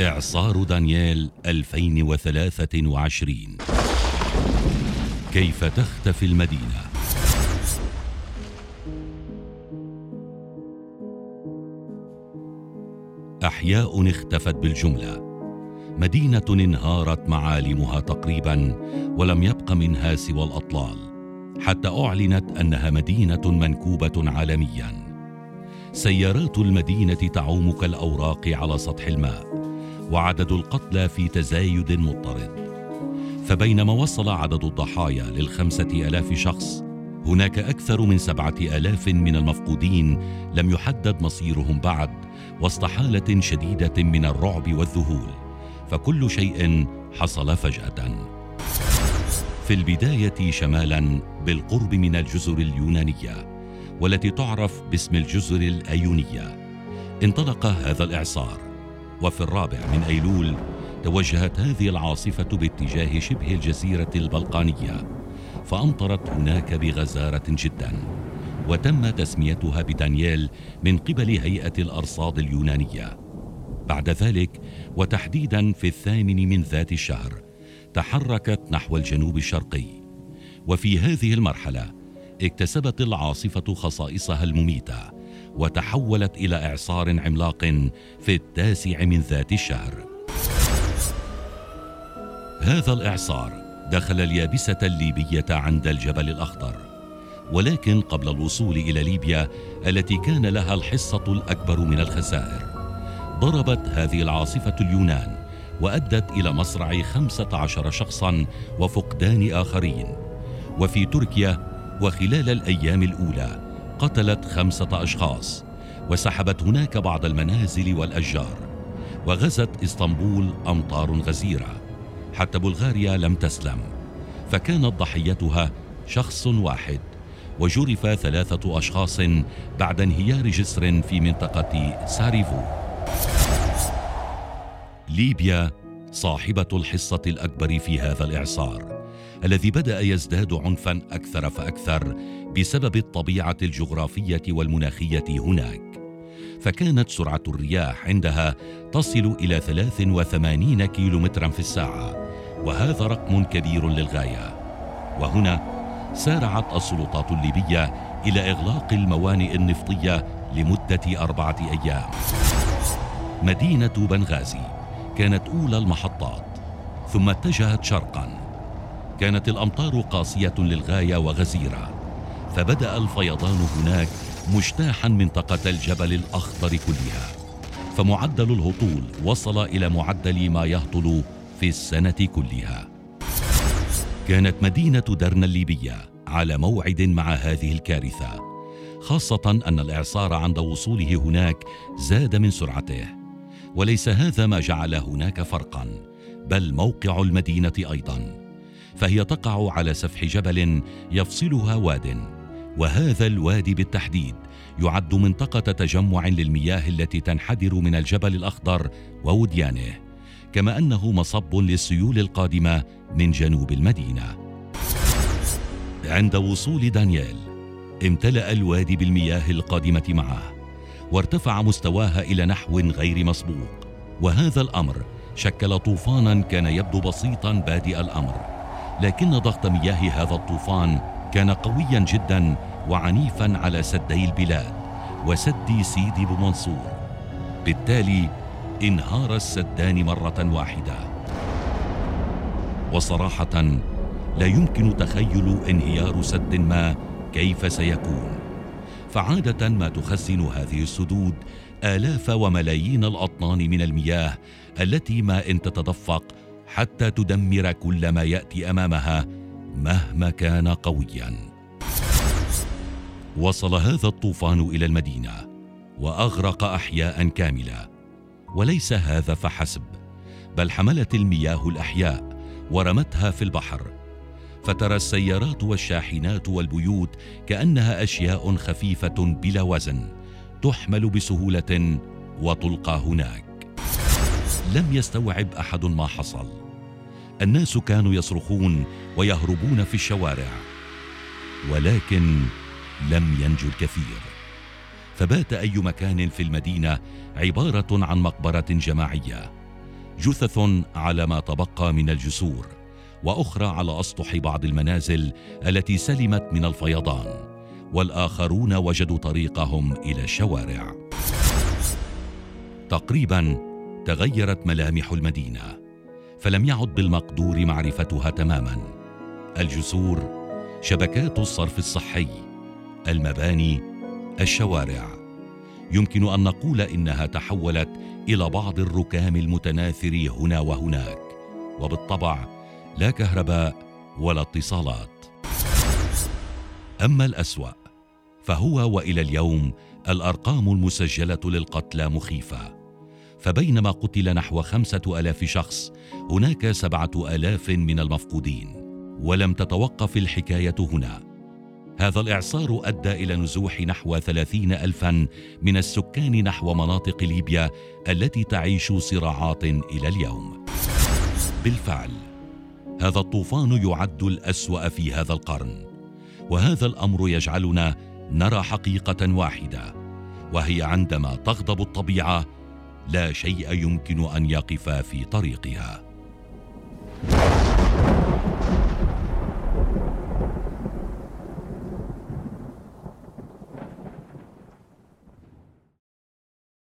إعصار دانيال 2023 كيف تختفي المدينة؟ أحياء اختفت بالجملة. مدينة انهارت معالمها تقريبا ولم يبق منها سوى الأطلال حتى أعلنت أنها مدينة منكوبة عالميا. سيارات المدينة تعوم كالأوراق على سطح الماء. وعدد القتلى في تزايد مضطرد. فبينما وصل عدد الضحايا للخمسة ألاف شخص هناك أكثر من سبعة آلاف من المفقودين لم يحدد مصيرهم بعد وسط حالة شديدة من الرعب والذهول. فكل شيء حصل فجأة. في البداية شمالا بالقرب من الجزر اليونانية والتي تعرف باسم الجزر الأيونية. انطلق هذا الإعصار. وفي الرابع من أيلول توجهت هذه العاصفة باتجاه شبه الجزيرة البلقانية فأمطرت هناك بغزارة جدا وتم تسميتها بدانييل من قبل هيئة الأرصاد اليونانية. بعد ذلك وتحديدا في الثامن من ذات الشهر تحركت نحو الجنوب الشرقي. وفي هذه المرحلة اكتسبت العاصفة خصائصها المميتة. وتحولت إلى إعصار عملاق في التاسع من ذات الشهر. هذا الإعصار دخل اليابسة الليبية عند الجبل الأخضر ولكن قبل الوصول إلى ليبيا التي كان لها الحصة الأكبر من الخسائر ضربت هذه العاصفة اليونان وأدت إلى مصرع خمسة عشر شخصا وفقدان آخرين وفي تركيا وخلال الأيام الأولى قتلت خمسة أشخاص وسحبت هناك بعض المنازل والأشجار وغزت إسطنبول أمطار غزيرة حتى بلغاريا لم تسلم فكانت ضحيتها شخص واحد وجرف ثلاثة أشخاص بعد انهيار جسر في منطقة ساريفو. ليبيا صاحبة الحصة الأكبر في هذا الإعصار. الذي بدأ يزداد عنفا أكثر فأكثر بسبب الطبيعة الجغرافية والمناخية هناك. فكانت سرعة الرياح عندها تصل إلى 83 كيلومترا في الساعة وهذا رقم كبير للغاية. وهنا سارعت السلطات الليبية إلى إغلاق الموانئ النفطية لمدة أربعة أيام. مدينة بنغازي كانت أولى المحطات ثم اتجهت شرقا. كانت الأمطار قاسية للغاية وغزيرة فبدأ الفيضان هناك مجتاحا منطقة الجبل الأخضر كلها فمعدل الهطول وصل إلى معدل ما يهطل في السنة كلها. كانت مدينة درنا الليبية على موعد مع هذه الكارثة خاصة أن الإعصار عند وصوله هناك زاد من سرعته وليس هذا ما جعل هناك فرقا بل موقع المدينة أيضا. فهي تقع على سفح جبل يفصلها واد. وهذا الوادي بالتحديد يعد منطقة تجمع للمياه التي تنحدر من الجبل الأخضر ووديانه كما أنه مصب للسيول القادمة من جنوب المدينة. عند وصول دانيال امتلأ الوادي بالمياه القادمة معه وارتفع مستواها إلى نحو غير مسبوق. وهذا الأمر شكل طوفانا كان يبدو بسيطا بادئ الأمر. لكن ضغط مياه هذا الطوفان كان قويا جدا وعنيفا على سدي البلاد وسد سيدي بمنصور بالتالي انهار السدان مرة واحدة. وصراحة لا يمكن تخيل انهيار سد ما كيف سيكون. فعادة ما تخزن هذه السدود آلاف وملايين الأطنان من المياه التي ما إن تتدفق حتى تدمر كل ما يأتي أمامها مهما كان قويا. وصل هذا الطوفان إلى المدينة وأغرق احياء كاملة وليس هذا فحسب بل حملت المياه الأحياء ورمتها في البحر. فترى السيارات والشاحنات والبيوت كأنها أشياء خفيفة بلا وزن تحمل بسهولة وتلقى هناك. لم يستوعب أحد ما حصل. الناس كانوا يصرخون ويهربون في الشوارع ولكن لم ينجو الكثير. فبات أي مكان في المدينة عبارة عن مقبرة جماعية جثث على ما تبقى من الجسور وأخرى على أسطح بعض المنازل التي سلمت من الفيضان والآخرون وجدوا طريقهم إلى الشوارع. تقريبا تغيرت ملامح المدينة. فلم يعد بالمقدور معرفتها تماما. الجسور شبكات الصرف الصحي. المباني الشوارع. يمكن أن نقول إنها تحولت إلى بعض الركام المتناثر هنا وهناك. وبالطبع لا كهرباء ولا اتصالات. أما الأسوأ فهو وإلى اليوم الأرقام المسجلة للقتلى مخيفة. فبينما قتل نحو خمسة آلاف شخص هناك سبعة آلاف من المفقودين ولم تتوقف الحكاية هنا. هذا الإعصار أدى إلى نزوح نحو ثلاثين ألفا من السكان نحو مناطق ليبيا التي تعيش صراعات إلى اليوم. بالفعل هذا الطوفان يعد الأسوأ في هذا القرن وهذا الأمر يجعلنا نرى حقيقة واحدة وهي عندما تغضب الطبيعة لا شيء يمكن أن يقف في طريقها.